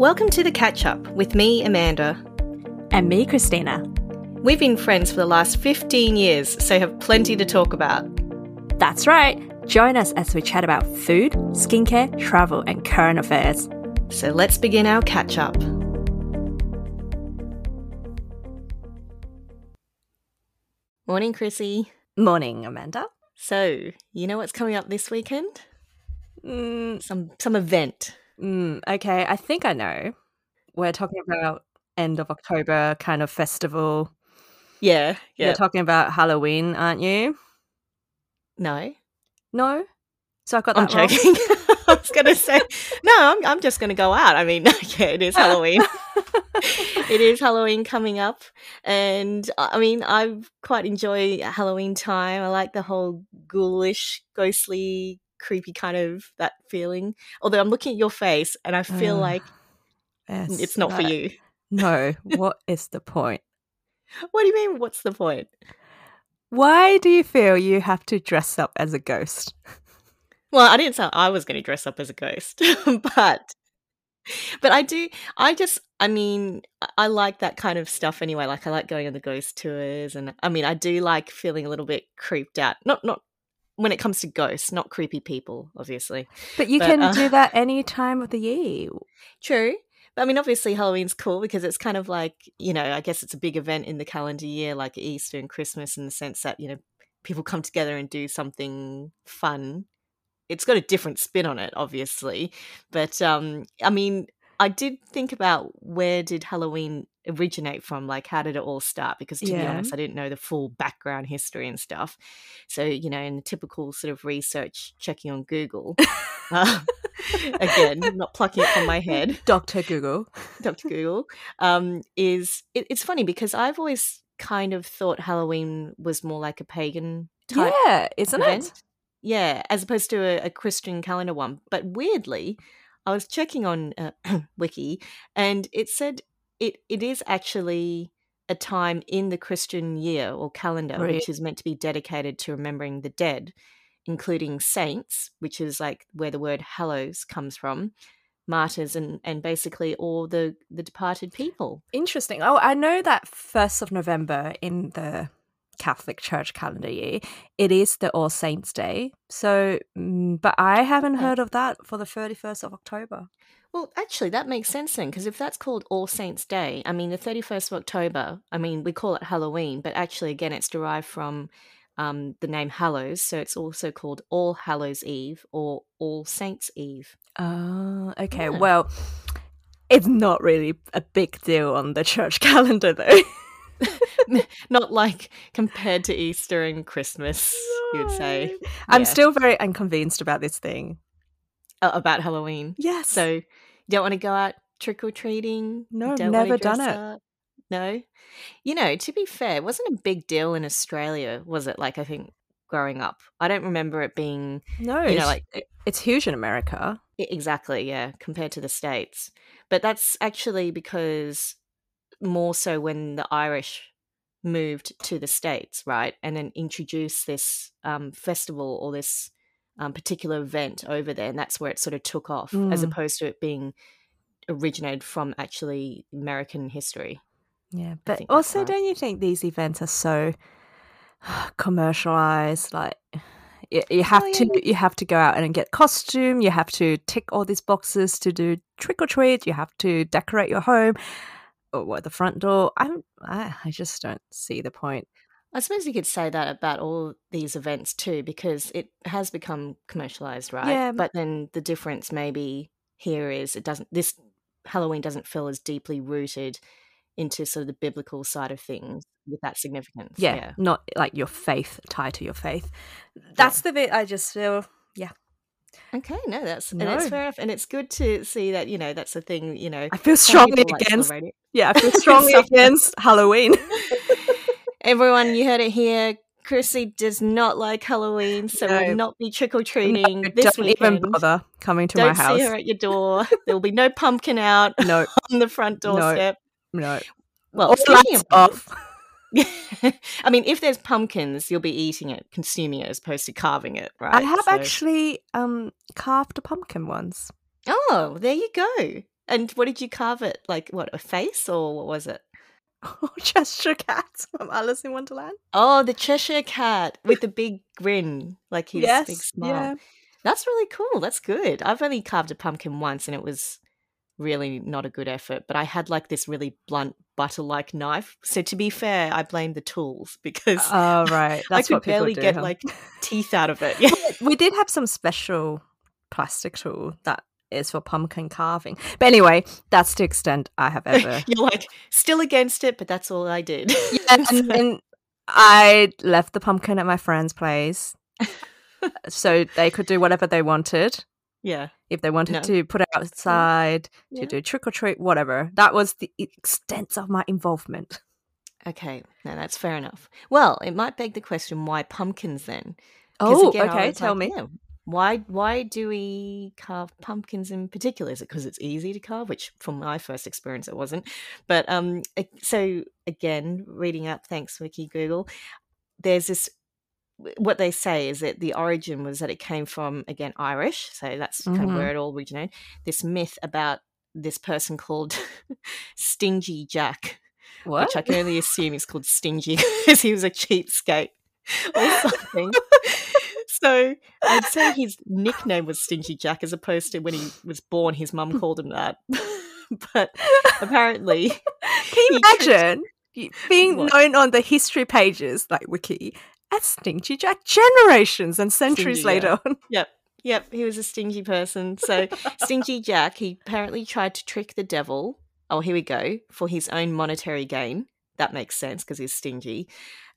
Welcome to the catch up with me, Amanda. And me, Christina. We've been friends for the last 15 years, so have plenty to talk about. That's right. Join us as we chat about food, skincare, travel, and current affairs. So let's begin our catch up. Morning, Chrissy. Morning, Amanda. So, you know what's coming up this weekend? Mm, Some some event. Mm, okay, I think I know. We're talking about end of October kind of festival. Yeah, yeah. You're talking about Halloween, aren't you? no, No? So I got I'm that wrong? joking. I was going to say, no, I'm, I'm just going to go out. I mean, yeah, it is Halloween. it is Halloween coming up. And uh, I mean, I quite enjoy Halloween time. I like the whole ghoulish, ghostly, creepy kind of that feeling. Although I'm looking at your face and I feel Ugh, like mm, yes, it's not for you. No. What is the point? What do you mean? What's the point? Why do you feel you have to dress up as a ghost? Well, I didn't say I was going to dress up as a ghost, but but I do. I just, I mean, I like that kind of stuff anyway. Like I like going on the ghost tours, and I mean, I do like feeling a little bit creeped out. Not not when it comes to ghosts, not creepy people, obviously. But you But, can uh, do that any time of the year. True. But I mean, obviously, Halloween's cool because it's kind of like, you know, I guess it's a big event in the calendar year, like Easter and Christmas, in the sense that, you know, people come together and do something fun. It's got a different spin on it, obviously. But um, I mean, I did think about where did Halloween originate from? Like, how did it all start? Because to be honest, I didn't know the full background history and stuff. So, you know, in the typical sort of research checking on Google, uh, again, not plucking it from my head. Dr. Google. Dr. Google, um, is it, it's funny because I've always kind of thought Halloween was more like a pagan type Yeah, isn't event. it? Yeah, as opposed to a, a Christian calendar one. But weirdly, I was checking on uh, Wiki, and it said it it is actually a time in the Christian year or calendar, Right. which is meant to be dedicated to remembering the dead, including saints, which is like where the word hallows comes from, martyrs, and and basically all the the departed people. Interesting. Oh, I know that 1st of November in the Catholic Church calendar year, it is the All Saints Day. So, mm, but I haven't heard of that for the 31st of October. Well, actually, that makes sense then, because if that's called All Saints' Day, I mean, the 31st of October, I mean, we call it Halloween, but actually, again, it's derived from um, the name Hallows. So it's also called All Hallows Eve or All Saints' Eve. Oh, okay. Yeah. Well, it's not really a big deal on the church calendar, though. Not like compared to Easter and Christmas, you would say. I'm Yeah. still very unconvinced about this thing. Uh, about Halloween. Yes. So you don't want to go out trick or treating? No, never done it. up? No. You know, to be fair, it wasn't a big deal in Australia, was it? Like I think growing up, I don't remember it being no, you know, like- it- it's huge in America. Exactly, yeah, compared to the States. But that's actually because more so when the Irish moved to the States, right? And then introduced this um, festival or this um, particular event over there. And that's where it sort of took off, as Mm. opposed to it being originated from actually American history. Yeah, but also, right. don't you think these events are so commercialized? Like, you, you have yeah. to you have to go out and get costume. You have to tick all these boxes to do trick or treat. You have to decorate your home or what the front door. I'm I, I just don't see the point. I suppose you could say that about all these events too, because it has become commercialized, right? Yeah. But then the difference maybe here is it doesn't, this Halloween doesn't feel as deeply rooted into sort of the biblical side of things with that significance. Yeah, not like your faith tied to your faith. That's the bit I just feel. Okay. No, that's, no. and No. it's fair enough. And it's good to see that, you know, that's the thing, you know, I feel strongly people like against. Yeah, I feel strongly against Halloween. Everyone, you heard it here. Chrissy does not like Halloween, so No. will not be trick or treating No, this don't weekend. even bother coming to Don't my house. see her at your door. There will be no pumpkin out No, on the front doorstep. no. Well, All speaking of off. I mean, if there's pumpkins, you'll be eating it, consuming it, as opposed to carving it, right? I have So- actually um carved a pumpkin once. Oh, there you go. And what did you carve it? Like what? A face or what was it? Oh, Cheshire Cat from Alice in Wonderland. Oh, the Cheshire Cat with the big grin, like his big smile. yeah. That's really cool. That's good. I've only carved a pumpkin once and it was really not a good effort, but I had like this really blunt butter like knife. So to be fair, I blame the tools because Oh, right. I could barely do, get huh? like teeth out of it. Yeah. we did have some special plastic tool that is for pumpkin carving. But anyway, that's the extent I have ever. You're like still against it, but that's all I did. and, So- and I left the pumpkin at my friend's place uh, so they could do whatever they wanted. Yeah. If they wanted No. to put it outside, Yeah. to do trick or treat, whatever. That was the extent of my involvement. Okay. No, that's fair enough. Well, it might beg the question why pumpkins then? Oh, again, okay. Tell like, me. yeah, why why do we carve pumpkins in particular? Is it because it's easy to carve? Which, from my first experience, it wasn't. But um, so again, reading up, thanks Wiki Google. There's this. What they say is that the origin was that it came from again Irish, so that's kind of Mhm. where it all originated. This myth about this person called Stingy Jack, What? which I can only assume is called Stingy because he was a cheapskate or something. so I'd say his nickname was Stingy Jack as opposed to when he was born, his mum called him that. but apparently, Can you imagine y- being What? known on the history pages like Wiki as Stingy Jack generations and centuries Stingy, later on? Yep. Yep, he was a stingy person. So, Stingy Jack, he apparently tried to trick the devil. Oh, here we go. For his own monetary gain. That makes sense because he's stingy.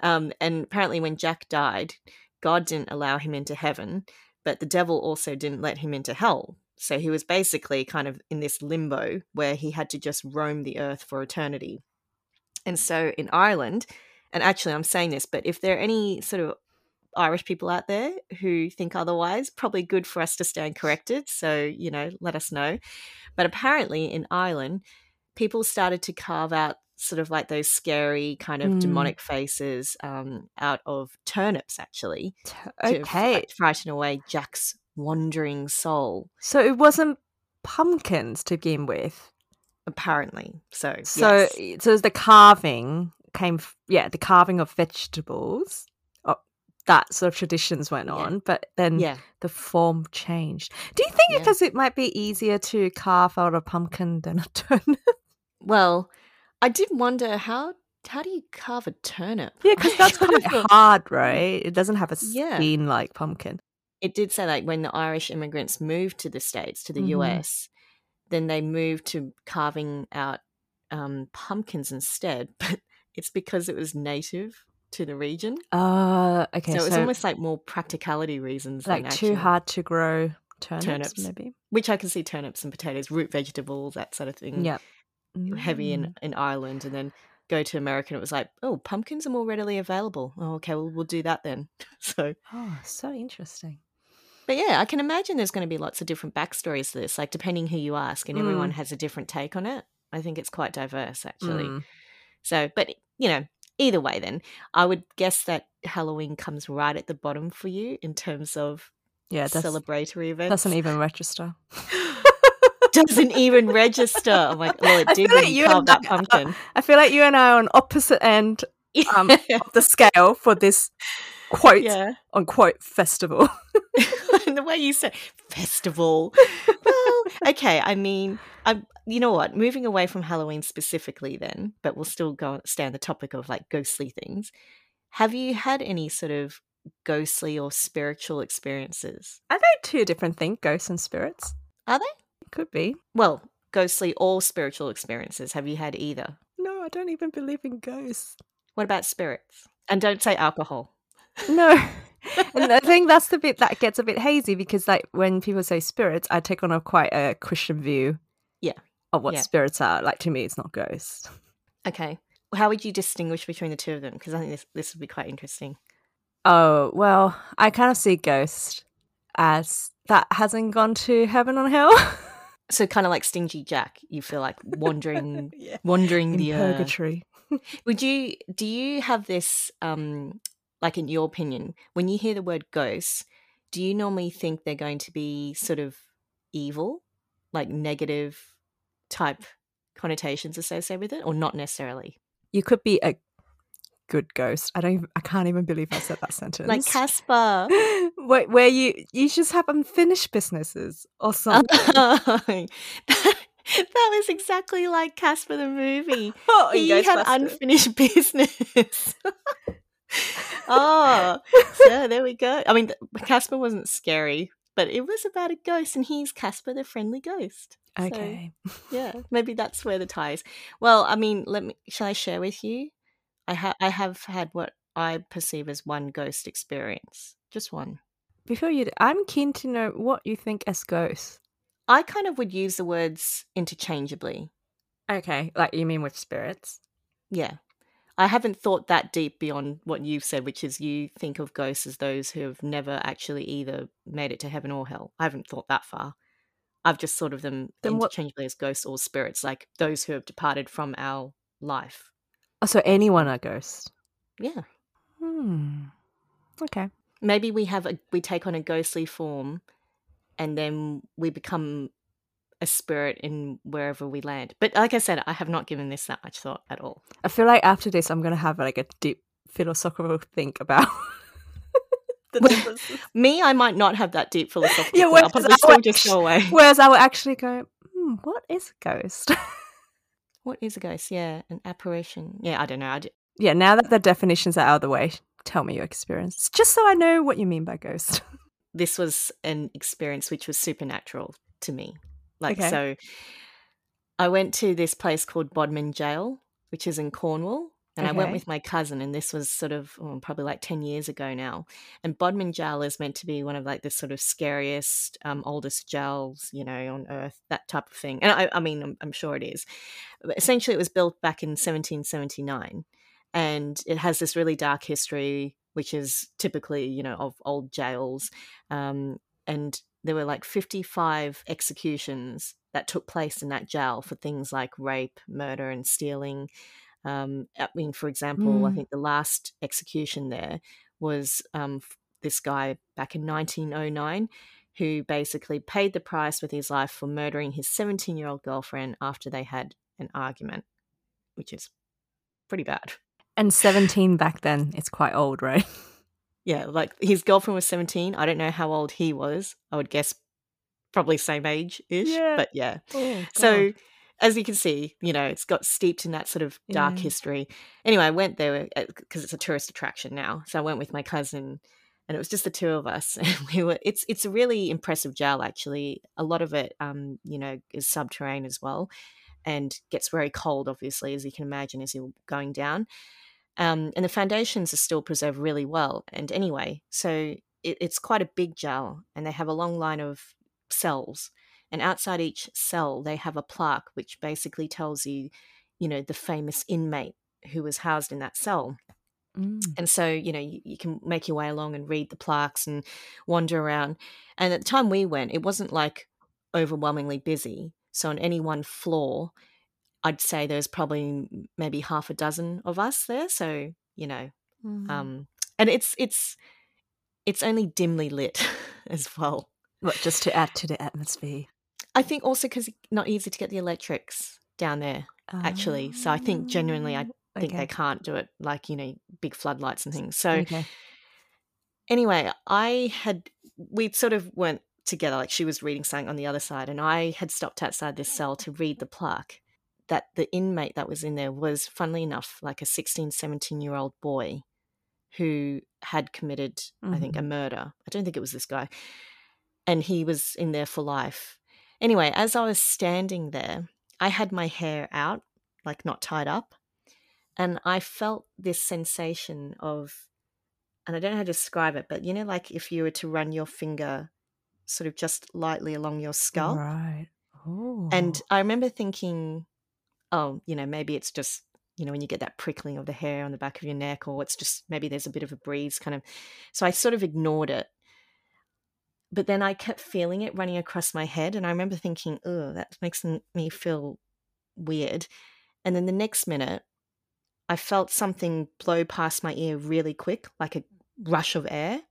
Um, and apparently, when Jack died, God didn't allow him into heaven, but the devil also didn't let him into hell. So, he was basically kind of in this limbo where he had to just roam the earth for eternity. And so, in Ireland, and actually, I'm saying this, but if there are any sort of Irish people out there who think otherwise, probably good for us to stand corrected. So, you know, let us know. But apparently in Ireland, people started to carve out sort of like those scary kind of Mm. demonic faces um, out of turnips, actually, T- to Okay. frighten away Jack's wandering soul, So it wasn't pumpkins to begin with. apparently. So, So yes. so the carving came yeah, the carving of vegetables. Oh, that sort of traditions went Yeah. on, but then yeah. the form changed. Do you think Yeah. because it might be easier to carve out a pumpkin than a turnip? Well, I did wonder how how do you carve a turnip? Yeah, because that's kind of hard, right? It doesn't have a skin like pumpkin. it did say like when the Irish immigrants moved to the states to the Mhm. US, then they moved to carving out um, pumpkins instead. But it's because it was native to the region, Uh, okay, so so, it was almost like more practicality reasons, than like too hard to grow turnips, Turnips. maybe. Which I can see turnips and potatoes, root vegetables, that sort of thing. Yeah, heavy Mm. in in Ireland, and then go to America, and it was like, oh, pumpkins are more readily available. Oh, okay, well we'll do that then. so Oh, so interesting. But yeah, I can imagine there's going to be lots of different backstories to this, like depending who you ask, and everyone Mm. has a different take on it. I think it's quite diverse, actually. Mm. So, but you know, either way, then I would guess that Halloween comes right at the bottom for you in terms of Yeah, that's, celebratory events. doesn't even register. doesn't even register. I'm like, well, it did when like you carved that I- pumpkin. I feel like you and I are on opposite end um, of the scale for this quote yeah. unquote festival. and the way you said festival. Okay. I mean, I'm. You know what? Moving away from Halloween specifically, then, but we'll still go stay on the topic of like ghostly things. Have you had any sort of ghostly or spiritual experiences? Are they two different things, ghosts and spirits? Are they? Could be. Well, ghostly or spiritual experiences. Have you had either? No, I don't even believe in ghosts. What about spirits? And don't say alcohol. No. and I think that's the bit that gets a bit hazy because, like, when people say spirits, I take on a quite a Christian view. Yeah. Of what Yeah. spirits are. Like, to me, it's not ghosts. Okay. How would you distinguish between the two of them? Because I think this this would be quite interesting. Oh, well, I kind of see ghost as that hasn't gone to heaven or hell. So kind of like Stingy Jack. You feel like wandering, yeah. wandering In the purgatory. Would you do you have this um like in your opinion when you hear the word ghosts do you normally think they're going to be sort of evil like negative type connotations associated with it, or not necessarily. You could be a good ghost. I don't. Even, I can't even believe I said that sentence. Like Casper. where, where you you just have unfinished businesses or oh, something. that was exactly like Casper the movie. Oh, he had unfinished business. Oh, so there we go. I mean, Casper wasn't scary, but it was about a ghost, and he's Casper the friendly ghost. Okay. So, yeah, maybe that's where the tie is. Well, I mean, let me. Shall I share with you? I have. I have had what I perceive as one ghost experience, just one. Before you, I'm keen to know what you think as ghosts. I kind of would use the words interchangeably. Okay, like you mean with spirits? Yeah. I haven't thought that deep beyond what you've said, which is you think of ghosts as those who have never actually either made it to heaven or hell. I haven't thought that far. I've just thought of them then interchangeably what... as ghosts or spirits, like those who have departed from our life. Oh, so anyone a ghost? Yeah. Hmm. Okay. Maybe we have a we take on a ghostly form and then we become a spirit in wherever we land. But like I said, I have not given this that much thought at all. I feel like after this, I'm gonna have like a deep philosophical think about. Me, I might not have that deep philosophical. Yeah, whereas I'll probably still just go away. Whereas I will actually go, hmm, what is a ghost? what is a ghost? Yeah, an apparition. Yeah, I don't know. I d- yeah, now that the definitions are out of the way, tell me your experience, just so I know what you mean by ghost this was an experience which was supernatural to me. Like, okay. so I went to this place called Bodmin Jail, which is in Cornwall. And okay. I went with my cousin, and this was sort of oh, probably like 10 years ago now. And Bodmin Jail is meant to be one of like the sort of scariest, um, oldest jails, you know, on earth, that type of thing. And I, I mean, I'm, I'm sure it is. But essentially, it was built back in 1779 and it has this really dark history which is typically you know of old jails um, and there were like 55 executions that took place in that jail for things like rape murder and stealing um, i mean for example mm. i think the last execution there was um, this guy back in 1909 who basically paid the price with his life for murdering his 17 year old girlfriend after they had an argument which is pretty bad and 17 back then, it's quite old, right? Yeah, like his girlfriend was 17. I don't know how old he was. I would guess probably same age ish. Yeah. But yeah. Oh, so as you can see, you know, it's got steeped in that sort of dark yeah. history. Anyway, I went there because uh, it's a tourist attraction now. So I went with my cousin and it was just the two of us and we were it's it's a really impressive jail actually a lot of it um you know is subterranean as well and gets very cold obviously as you can imagine as you're going down um, and the foundations are still preserved really well. And anyway, so it, it's quite a big jail, and they have a long line of cells. And outside each cell, they have a plaque which basically tells you, you know, the famous inmate who was housed in that cell. Mm. And so, you know, you, you, can make your way along and read the plaques and wander around. And at the time we went, it wasn't like overwhelmingly busy. So on any one floor, I'd say there's probably maybe half a dozen of us there. So you know, mm. um, and it's it's it's only dimly lit as well. What, just to add to the atmosphere? I think also because not easy to get the electrics down there actually. So I think genuinely, I oh, think okay. they can't do it like you know big floodlights and things. So okay. anyway, I had we sort of went together. Like she was reading something on the other side, and I had stopped outside this cell to read the plaque that the inmate that was in there was, funnily enough, like a 16, 17 year old boy who had committed, mm-hmm. I think, a mm-hmm. murder. I don't think it was this guy. And he was in there for life. Anyway, as I was standing there, I had my hair out, like not tied up. And I felt this sensation of, and I don't know how to describe it, but you know, like if you were to run your finger sort of just lightly along your scalp. Right. Ooh. And I remember thinking, oh, you know, maybe it's just, you know, when you get that prickling of the hair on the back of your neck, or it's just maybe there's a bit of a breeze kind of. So I sort of ignored it. But then I kept feeling it running across my head. And I remember thinking, oh, that makes me feel weird. And then the next minute, I felt something blow past my ear really quick, like a rush of air.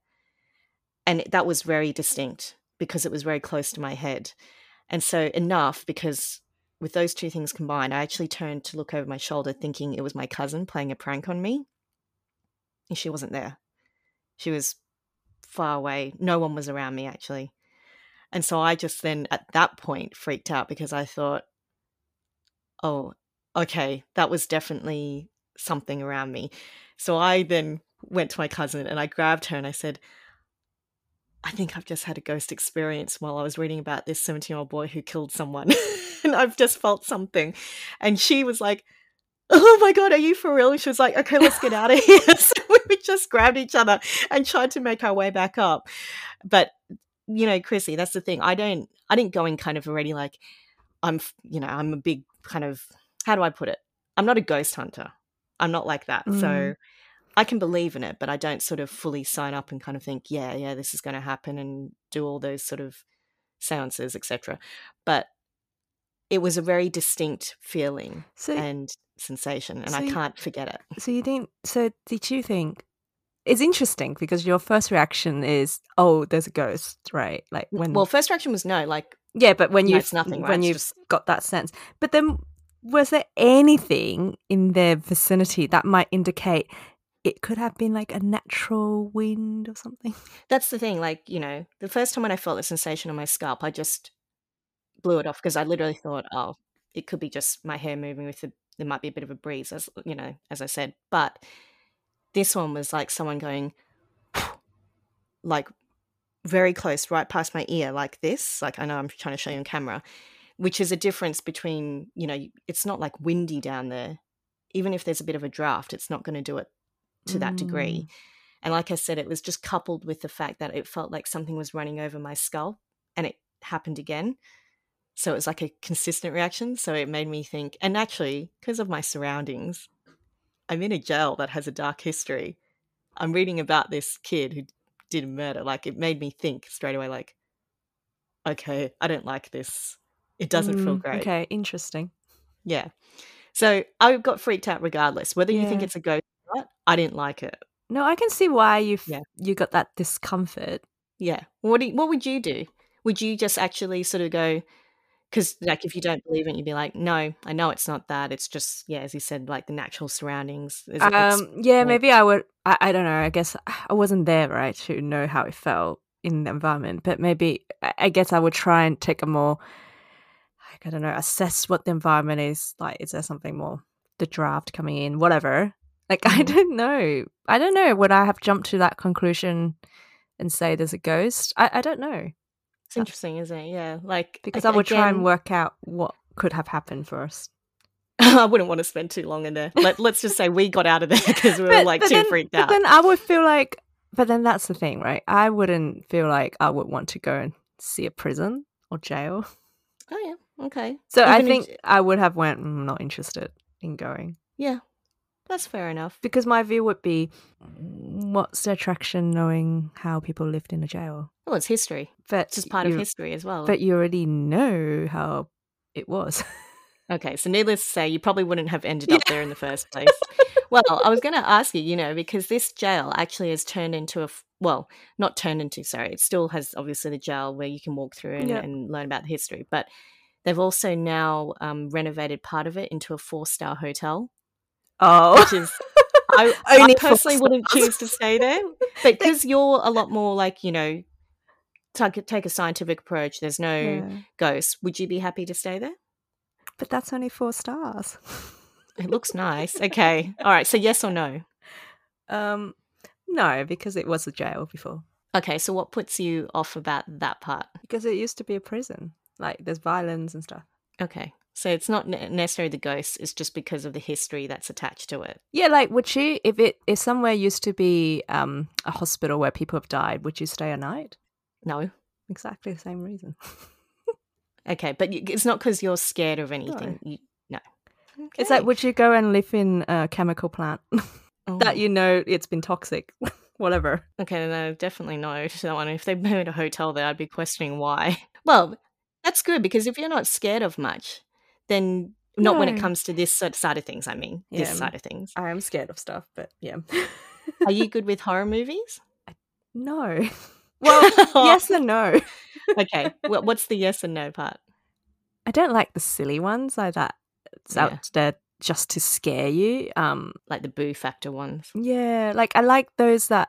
And that was very distinct because it was very close to my head. And so enough because with those two things combined, I actually turned to look over my shoulder thinking it was my cousin playing a prank on me. And she wasn't there. She was far away. No one was around me, actually. And so I just then, at that point, freaked out because I thought, oh, okay, that was definitely something around me. So I then went to my cousin and I grabbed her and I said, I think I've just had a ghost experience while I was reading about this 17 year old boy who killed someone. and I've just felt something. And she was like, Oh my God, are you for real? And she was like, Okay, let's get out of here. so we just grabbed each other and tried to make our way back up. But, you know, Chrissy, that's the thing. I don't, I didn't go in kind of already like, I'm, you know, I'm a big kind of, how do I put it? I'm not a ghost hunter. I'm not like that. Mm. So I can believe in it, but I don't sort of fully sign up and kind of think, yeah, yeah, this is going to happen and do all those sort of seances, etc. But it was a very distinct feeling So, and sensation, and so, I can't forget it. so you didn't. So did you think? It's interesting because your first reaction is, "Oh, there's a ghost," right? Like when, Well, first reaction was no, like yeah, but when no, you it's nothing, right? when It's you've just got that sense, but then was there anything in their vicinity that might indicate it could have been like a natural wind or something? that's the thing. Like you know, the first time when I felt the sensation on my scalp, I just blew it off because I literally thought, oh, it could be just my hair moving with the. There might be a bit of a breeze, as you know, as I said, but this one was like someone going like very close right past my ear like this like i know i'm trying to show you on camera which is a difference between you know it's not like windy down there even if there's a bit of a draft it's not going to do it to that degree. And like i said it was just coupled with the fact that it felt like something was running over my skull and it happened again. So it was like a consistent reaction. So it made me think and actually because of my surroundings i'm in a jail that has a dark history. I'm reading about this kid who did a murder. Like it made me think straight away like okay i don't like this. It doesn't feel Mm, great. Okay, interesting. yeah. So i got freaked out regardless. Whether you think it's a ghost i didn't like it No, I can see why you Yeah. you got that discomfort. yeah what do you, what would you do would you just actually sort of go because like if you don't believe it you'd be like no i know it's not that it's just yeah as you said like the natural surroundings it- Um, yeah, like- maybe I would. I, I don't know. I guess I wasn't there, right, to know how it felt in the environment. But maybe I I guess I would try and take a more, like I don't know, assess what the environment is like. Is there something more, the draft coming in, whatever. Like I Mhm. don't know. I don't know. Would I have jumped to that conclusion and say there's a ghost? I, I don't know it's interesting isn't it yeah like because I would try and work out what could have happened first. I wouldn't want to spend too long in there. Let, let's just say we got out of there because we were like too then, freaked but out. then I would feel like, but then that's the thing, right? I wouldn't feel like I would want to go and see a prison or jail. oh yeah, okay. So I Even if- think I would have went "Mm, not interested in going yeah, that's fair enough. because my view would be, what's the attraction knowing how people lived in a jail? Well, it's history. But It's just part you, of history as well. But you already know how it was. Okay, so needless to say, you probably wouldn't have ended up there in the first place. well, I was going to ask you, you know, because this jail actually has turned into a well, not turned into, sorry, it still has obviously the jail where you can walk through and, Yeah. and learn about the history, but they've also now um, renovated part of it into a four star hotel, oh, which is, I, I personally wouldn't choose to stay there, but because you're a lot more like, you know, take, take a scientific approach, there's no Yeah. ghosts, would you be happy to stay there? But that's only four stars. It looks nice. Okay. All right. So yes or no? um, no, because it was a jail before. Okay. So what puts you off about that part? Because it used to be a prison. Like there's violence and stuff. Okay. So it's not necessarily the ghosts. It's just because of the history that's attached to it. Yeah, like would you if it if somewhere used to be um a hospital where people have died, would you stay a night? No. Exactly the same reason. Okay. But it's not because you're scared of anything. You, no. It's like would you go and live in a chemical plant Oh, that you know it's been toxic, whatever. Okay. No, definitely no to that one. If they made a hotel there, I'd be questioning why. Well, that's good because if you're not scared of much, then not when it comes to this side of things. I mean, Yeah. this side of things. I am scared of stuff, but yeah. Are you good with horror movies? no. Well, yes and no. okay. What, what's the yes and no part? I don't like the silly ones like that. It's Yeah. out there just to scare you. Um, Like the boo factor ones. yeah, like I like those that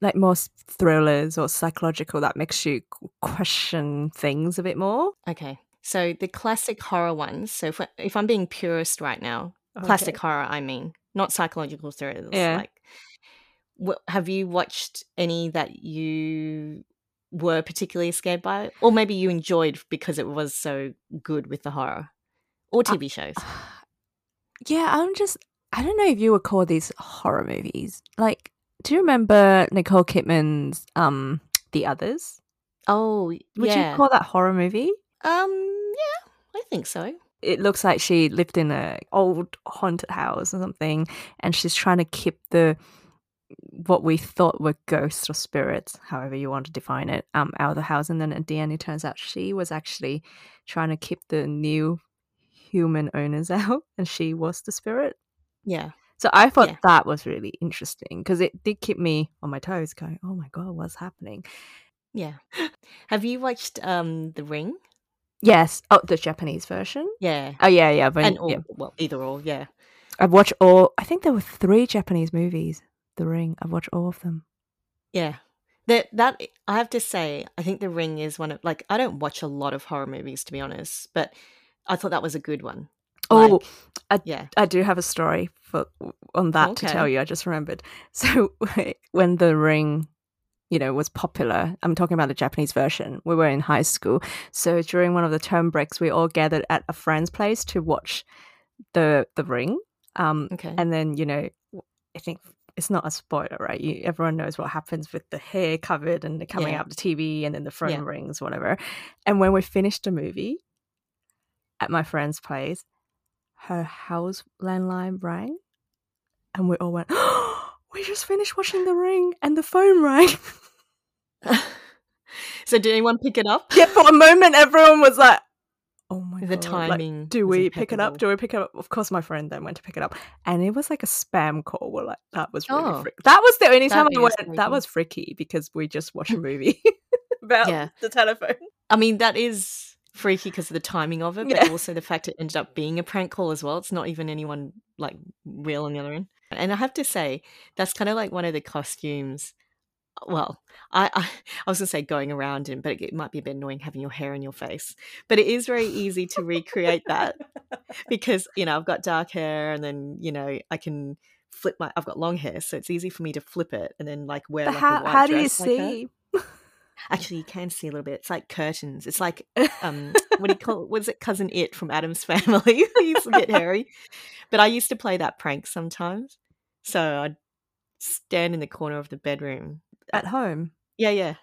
like more thrillers or psychological that makes you question things a bit more. Okay. So the classic horror ones. So if, I- if I'm being purist right now, classic horror, I mean, not psychological thrillers. Yeah. Like, have you watched any that you were particularly scared by, or maybe you enjoyed because it was so good with the horror, or TV shows? Yeah, I'm just I don't know if you would call these horror movies. Like, do you remember Nicole Kidman's um The Others? Oh, Would yeah. you call that horror movie? Um, yeah, I think so. It looks like she lived in a old haunted house or something, and she's trying to keep the what we thought were ghosts or spirits, however you want to define it, um, out of the house. And then at the end, it turns out she was actually trying to keep the new human owners out, and she was the spirit. Yeah. So I thought Yeah. that was really interesting because it did keep me on my toes, going, "Oh my god, what's happening?" Yeah. Have you watched um The Ring? Yes. Oh, the Japanese version. Yeah. Oh yeah, yeah. But And or, yeah. well, either or, yeah. I've watched all. I think there were three Japanese movies. The Ring. I've watched all of them. Yeah. That that I have to say, I think The Ring is one of like I don't watch a lot of horror movies to be honest, but I thought that was a good one. Oh, Like, yeah. I do have a story for on that to tell you. I just remembered. So when The Ring, you know, was popular, I'm talking about the Japanese version. We were in high school, so during one of the term breaks, we all gathered at a friend's place to watch the The Ring. Um, Okay. and then you know, I think it's not a spoiler, right? You, everyone knows what happens with the hair covered and the coming Yeah. out the TV, and then the phone Yeah. rings, whatever. And when we finished the movie at my friend's place, her house landline rang, and we all went, "We just finished watching The Ring, and the phone rang." so did anyone pick it up? yeah, for a moment, everyone was like, "Oh my The god!" The timing do was we pick it up? Do we pick it up? Of course, my friend then went to pick it up, and it was like a spam call. We're like, that was really Oh. freaky. That was the only time I went. That was freaky because we just watched a movie about Yeah. the telephone. I mean, that is freaky because of the timing of it, but Yeah. also the fact it ended up being a prank call as well. It's not even anyone like real on the other end. And I have to say, that's kind of like one of the costumes. Well, I, I I was gonna say going around in, but it, it might be a bit annoying having your hair in your face. But it is very easy to recreate that because you know I've got dark hair, and then you know I can flip my. I've got long hair, so it's easy for me to flip it and then like wear But like how how do you dress like that. see? Actually, you can see a little bit. It's like curtains. It's like um, what do you call? Was it cousin It from Adam's Family? He's a bit hairy, but I used to play that prank sometimes. So I'd stand in the corner of the bedroom. At home. Yeah, yeah,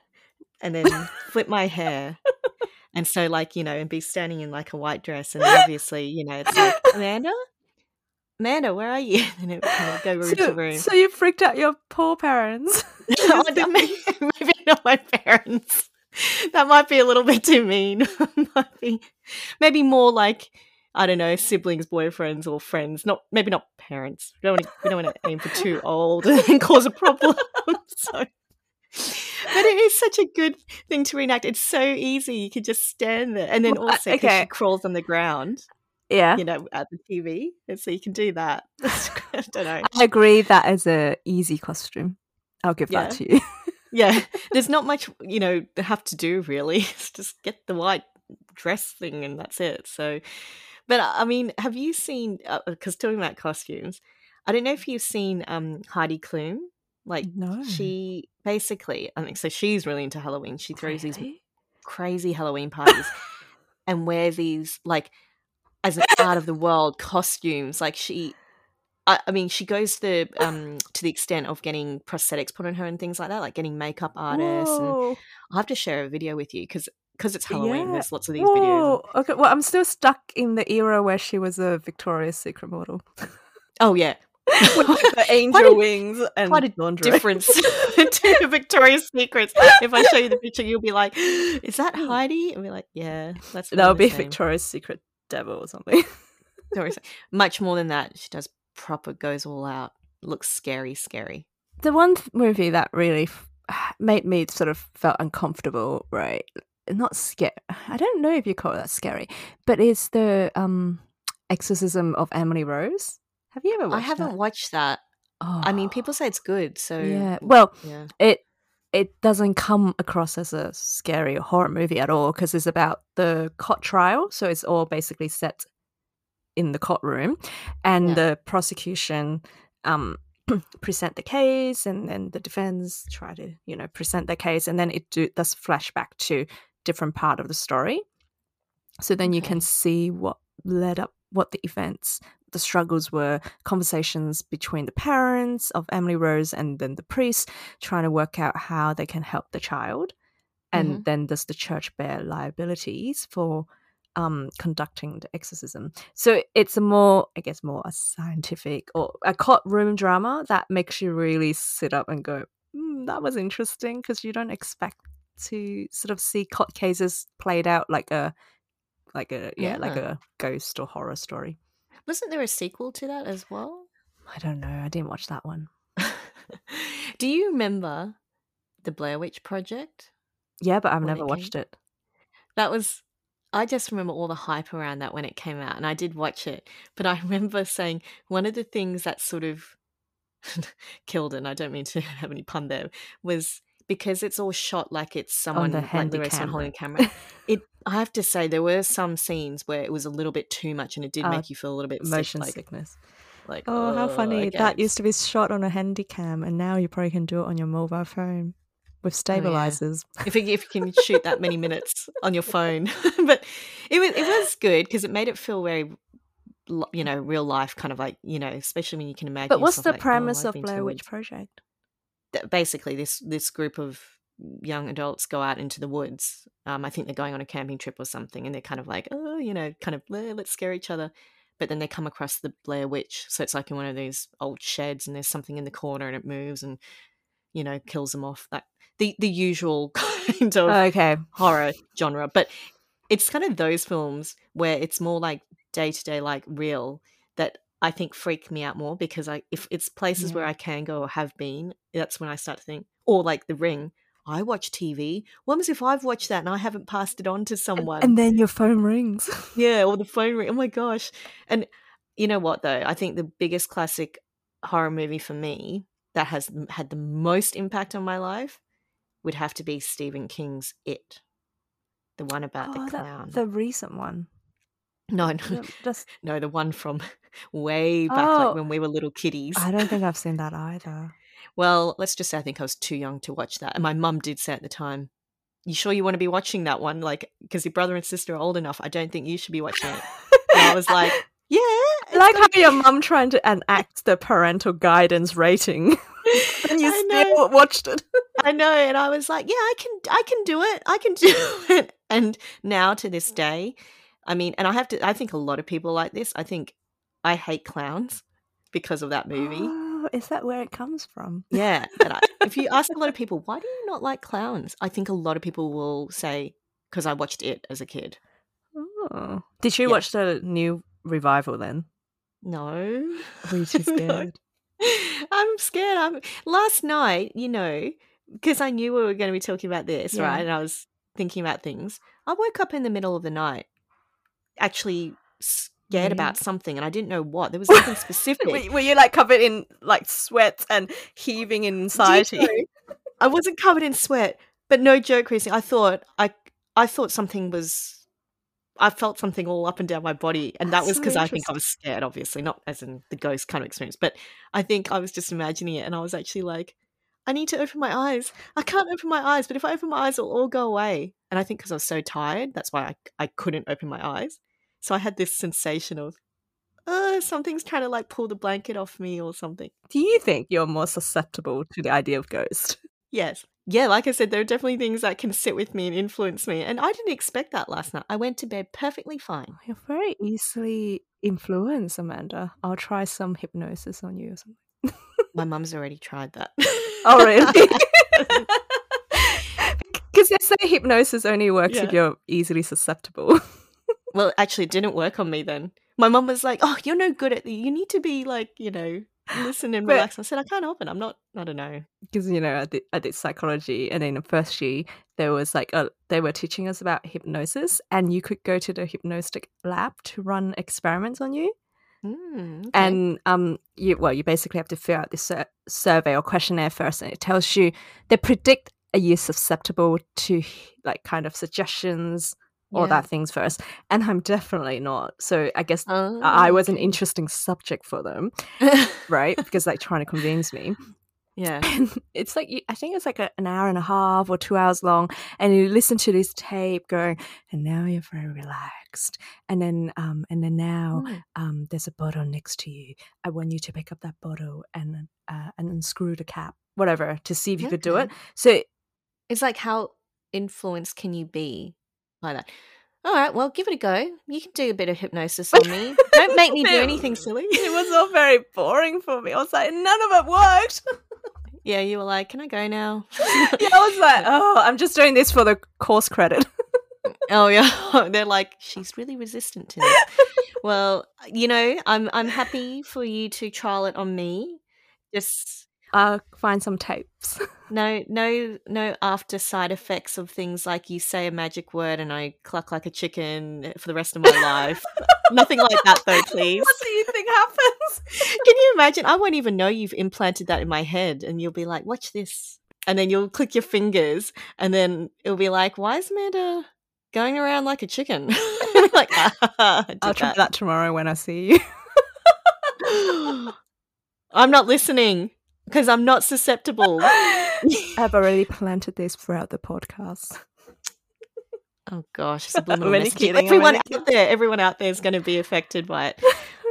and then flip my hair, and so like you know, and be standing in like a white dress, and obviously you know, it's like Amanda, Amanda, where are you? And it would kind of go room to So, room. so you freaked out your poor parents. Oh, maybe, maybe not my parents. That might be a little bit too mean. might be, maybe more like I don't know, siblings, boyfriends, or friends. Not maybe not parents. We don't want to, we don't want to aim for too old and cause a problem. so, but it is such a good thing to reenact. It's so easy. You can just stand there, and then Well, also okay. she crawls on the ground, yeah. you know, at the TV, and so you can do that. I don't know. I agree that is a easy costume. I'll give that to you. yeah there's not much you know have to do really it's just get the white dress thing and that's it so but uh, i mean have you seen because talking about costumes i don't know if you've seen um heidi klum like no. she basically i think so she's really into halloween she throws these crazy halloween parties and wears these like as an out of the world costumes like she I, I mean she goes to the um to the extent of getting prosthetics put on her and things like that like getting makeup artists and i'll have to share a video with you because because it's halloween Yeah. there's lots of these videos Okay. Well, I'm still stuck in the era where she was a Victoria's Secret model. oh yeah the angel a- wings and quite a lingerie. difference to victoria's secrets if i show you the picture you'll be like is that heidi and we're like yeah that's That would be same. Victoria's Secret devil or something. Much more than that she does proper goes all out looks scary scary the one movie that really f- made me sort of felt uncomfortable, right? not scary. I don't know if you call that scary, but it's the um Exorcism of Emily Rose. Have you ever watched I haven't that? watched that. Oh, I mean, people say it's good, so yeah. Well, yeah. it it doesn't come across as a scary or horror movie at all because it's about the cot trial. So it's all basically set in the court room, and Yeah. the prosecution um, present the case, and then the defense try to you know present their case, and then it do, does flashback to different part of the story. So then you can see what led up, what the events, the struggles were, conversations between the parents of Emily Rose and then the priest, trying to work out how they can help the child. And then does the church bear liabilities for um, conducting the exorcism? So it's a more, I guess, more a scientific or a courtroom drama that makes you really sit up and go, mm, that was interesting because you don't expect to sort of see court cases played out like a like a yeah, like a ghost or horror story. Wasn't there a sequel to that as well? I don't know. I didn't watch that one. Do you remember the Blair Witch Project? Yeah, but I've never watched it. That was I just remember all the hype around that when it came out, and I did watch it. But I remember saying one of the things that sort of killed it, and I don't mean to have any pun there, was because it's all shot like it's someone the like is someone holding a camera. camera. It I have to say there were some scenes where it was a little bit too much and it did Oh, make you feel a little bit sick, Motion like sickness. like Oh, how "Oh, funny. okay." That used to be shot on a handy cam, and now you probably can do it on your mobile phone with oh, stabilizers. if you, if you can shoot that many minutes on your phone. but it was it was good because it made it feel very, you know, real life kind of like you know, especially when you can imagine. But what's the like, "Oh, premise I've of Blair Witch. Project? That basically, this this group of young adults go out into the woods. Um, I think they're going on a camping trip or something, and they're kind of like, oh, you know, kind of "Eh, let's scare each other. But then they come across the Blair Witch, so it's like in one of these old sheds, and there's something in the corner, and it moves, and you know, kills them off. That the the usual kind of Okay. horror genre, but it's kind of those films where it's more like day to day, like real that I think freak me out more because I if it's places where I can go or have been, that's when I start to think, or like The Ring. I watch TV. What if I've watched that and I haven't passed it on to someone? And then your phone rings. Yeah, or the phone ring. Oh my gosh. And you know what though? I think the biggest classic horror movie for me that has had the most impact on my life would have to be Stephen King's It. The one about Oh, the that- clown. the recent one. no, no, No, Just, no, the one from way back Oh. like when we were little kiddies. I don't think I've seen that either. Well, let's just say I think I was too young to watch that. And my mum did say at the time, You sure you want to be watching that one? Like, because your brother and sister are old enough. I don't think you should be watching it. And I was like, Yeah. like how your mum trying to enact the parental guidance rating, and you still watched it. I know, and I was like, yeah, I can, I can do it, I can do it. And now to this day, I mean, and I have to, I think a lot of people like this. I think I hate clowns because of that movie. Is that where it comes from? Yeah, I, if you ask a lot of people, why do you not like clowns? I think a lot of people will say because I watched it as a kid. Oh. Did you Yeah. watch the new revival then? No, Were you too No. scared? I'm scared. I'm last night, you know, because I knew we were going to be talking about this, Yeah. right? And I was thinking about things. I woke up in the middle of the night, actually scared Really? about something, and I didn't know what. There was nothing specific. were, you like covered in like sweat and heaving in you anxiety? know, I wasn't covered in sweat, but no joke, Chrissy. I thought I I thought something was. I felt something all up and down my body, and that That's was so because I think I was scared. Obviously, not as in the ghost kind of experience, but I think I was just imagining it, and I was actually like, I need to open my eyes. I can't open my eyes, but if I open my eyes, it'll all go away. And I think because I was so tired, that's why I I couldn't open my eyes. So I had this sensation of, uh, something's trying to like pull the blanket off me or something. Do you think you're more susceptible to the idea of ghost? Yes. Yeah, like I said, there are definitely things that can sit with me and influence me. And I didn't expect that last night. I went to bed perfectly fine. You're very easily influenced, Amanda. I'll try some hypnosis on you or something. My mum's already tried that. Oh, really? Because they say hypnosis only works if you're easily susceptible. Well, actually, it didn't work on me then. My mum was like, Oh, you're no good at the, you need to be like, you know, listen and relax. I said, I can't help it. I'm not, I don't know. because you know I did, I did psychology and in the first year there was like a, they were teaching us about hypnosis and you could go to the hypnostic lab to run experiments on you Mm, okay. and um you well you basically have to fill out this sur- survey or questionnaire first and it tells you they predict are you susceptible to like kind of suggestions all Yeah. that things first and i'm definitely not so i guess Oh, i was an interesting subject for them right because like trying to convince me yeah. and it's like I think it's like a, an hour and a half or two hours long, and you listen to this tape going, and now you're very relaxed, and then um and then now Mm. um there's a bottle next to you. I want you to pick up that bottle and uh, and unscrew the cap, whatever, to see if you could do it. So It's like, how influenced can you be by that? All right, well, give it a go. You can do a bit of hypnosis on me. Don't make me do anything silly. it was all very boring for me. I was like, none of it worked. Yeah, you were like, can I go now? yeah, I was like, oh, I'm just doing this for the course credit. Mm, oh yeah, they're like she's really resistant to this. well, you know, I'm I'm happy for you to trial it on me. Just I'll find some tapes. no no no after side effects of things like you say a magic word and I cluck like a chicken for the rest of my life. Nothing like that though, please. what do you think happens? Can you imagine? I won't even know you've implanted that in my head, and you'll be like, "Watch this," and then you'll click your fingers, and then it'll be like, "Why is Amanda going around like a chicken?" like, ah, I'll try that. that tomorrow when I see you. I'm not listening because I'm not susceptible. I've already planted this throughout the podcast. Oh gosh, subliminal I'm only messaging. kidding, Everyone only out there, everyone out there is going to be affected by it.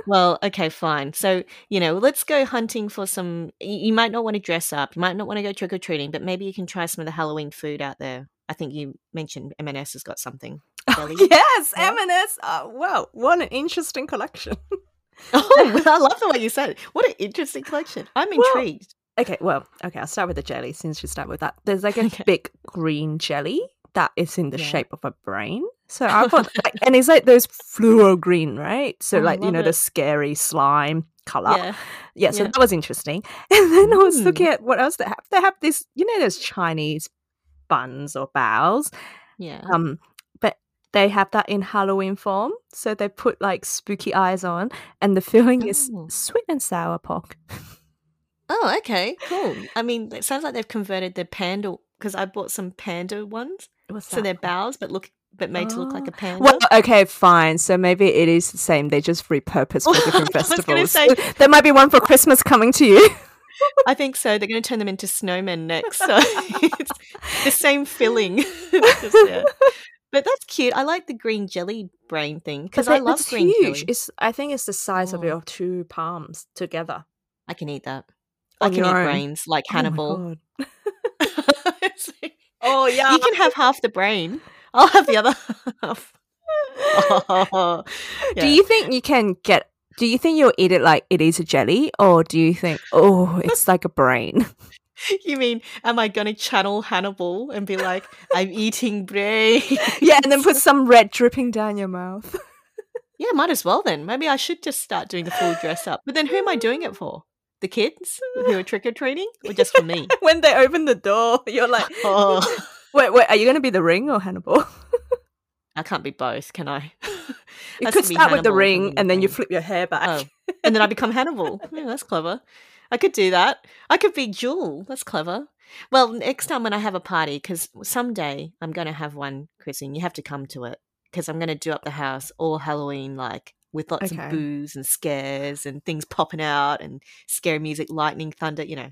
Well, okay, fine. So you know, let's go hunting for some. You might not want to dress up. You might not want to go trick or treating, but maybe you can try some of the Halloween food out there. I think you mentioned M&S has got something. Oh, Jelly. yes, Yeah. M&S. Oh, uh, wow, what an interesting collection. Oh, I love the way you said it. What an interesting collection. I'm Well, intrigued. Okay, well, okay, I'll start with the jelly since you start with that. There's like a Okay. big green jelly that is in the Yeah. shape of a brain. So I thought, like, and it's like those fluoro green, right? So Oh, like you know the scary slime color. Yeah. Yeah, so Yeah. that was interesting. And then I was Mm. looking at what else they have. They have this, you know, those Chinese buns or baos. Yeah. Um, they have that in Halloween form. So they put like spooky eyes on, and the filling is Oh. sweet and sour pork. Oh, okay, cool. I mean, it sounds like they've converted their panda because I bought some panda ones, What's so they're baos but look but made to look like Oh. a panda. Well, okay, fine. So maybe it is the same. They just repurpose for different I was gonna festivals. say- there might be one for Christmas coming to you. I think so. They're going to turn them into snowmen next, so it's the same filling. Just, yeah. But that's cute. I like the green jelly brain thing because I love green huge. jelly. It's I think it's the size of Oh. your two palms together. I can eat that. I On can eat own. brains like Oh Hannibal. God. Oh yeah. you can have half the brain. I'll have the other half. Oh, Do you think you can get? Do you think you'll eat it like it is a jelly, or do you think, oh, it's like a brain? You mean, am I going to channel Hannibal and be like, I'm eating brain? yeah, and then put some red dripping down your mouth. Yeah, might as well then. Maybe I should just start doing the full dress up. But then who am I doing it for? The kids who are trick or treating, or just for me? when they open the door, you're like, Oh, wait, wait, are you going to be the ring or Hannibal? I can't be both, can I? You could start with the ring and and then you flip your hair back. Oh, and then I become Hannibal. Yeah, that's clever. I could do that. I could be Jewel. That's clever. Well, next time when I have a party, because someday I'm going to have one, Chrissy, and you have to come to it, because I'm going to do up the house all Halloween, like with lots Okay. of booze and scares and things popping out and scary music, lightning, thunder. You know,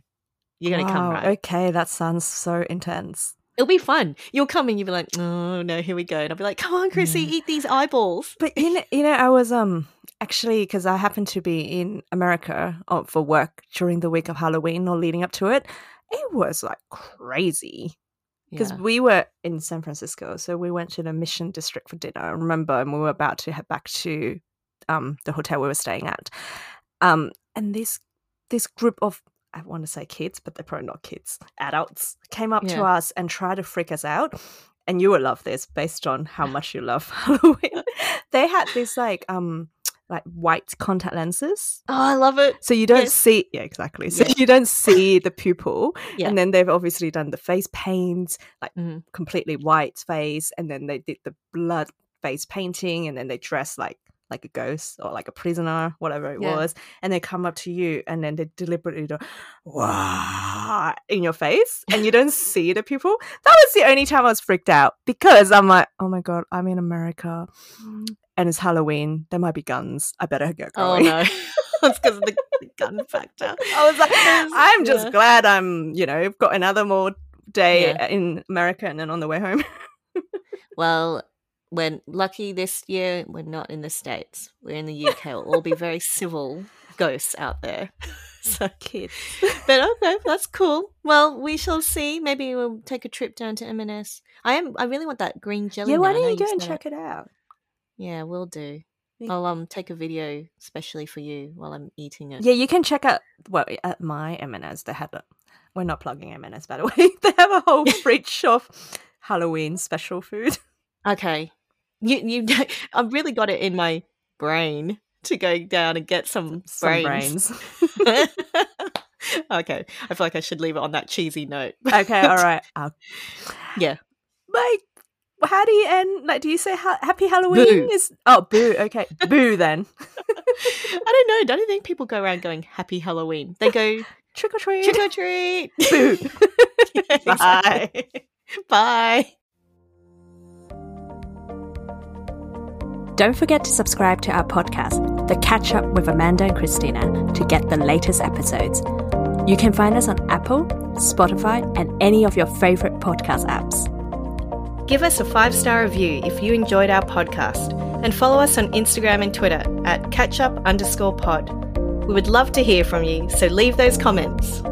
you're going to come right. Okay, that sounds so intense. It'll be fun. You'll come and you'll be like, oh no, here we go. And I'll be like, come on, Chrissy, Yeah. eat these eyeballs. But you know, you know, I was um actually because I happened to be in America uh, for work during the week of Halloween or leading up to it. It was like crazy because Yeah. we were in San Francisco, so we went to the Mission District for dinner. I remember, and we were about to head back to um the hotel we were staying at. Um, and this this group of I want to say kids, but they're probably not kids, adults came up to us and tried to freak us out. And you will love this based on how much you love Halloween. they had this like um like white contact lenses. Oh, I love it. So you don't Yes. see, yeah, exactly. So Yeah. you don't see the pupil, Yeah. and then they've obviously done the face paint, like Mhm. completely white face, and then they did the blood face painting, and then they dress like like a ghost or like a prisoner, whatever it Yeah. was, and they come up to you, and then they deliberately do wow in your face, and you don't see the people. That was the only time I was freaked out because I'm like, oh my god, I'm in America. Mm. And it's Halloween. There might be guns. I better get oh, going. Oh no, it's because of the, the gun factor. I was like, I'm just yeah. glad I'm, you know, got another more day Yeah. in America and then on the way home. Well, we're lucky this year we're not in the States. We're in the UK. We'll all be very civil ghosts out there. So Kids. But okay, that's cool. Well, we shall see. Maybe we'll take a trip down to M&S. I am. I really want that green jelly. Yeah, why don't you go and check it out? Yeah, we'll do. I'll um take a video especially for you while I'm eating it. Yeah, you can check out well at my M&S. They had a. We're not plugging M&S by the way. They have a whole fridge of Halloween special food. Okay. You you I've really got it in my brain to go down and get some, Some brains. brains. okay. I feel like I should leave it on that cheesy note. okay, all right. I'll... Yeah. Like, how do you end? Like, do you say ha- Happy Halloween? Boo. Is oh boo? Okay, boo then. I don't know. Don't you think people go around going happy Halloween? They go Trick or treat. trick or treat. Boo. Bye. Bye. Don't forget to subscribe to our podcast, The Catch Up with Amanda and Christina, to get the latest episodes. You can find us on Apple, Spotify, and any of your favorite podcast apps. Give us a five star review if you enjoyed our podcast and follow us on Instagram and Twitter at catchup underscore pod. We would love to hear from you, so leave those comments.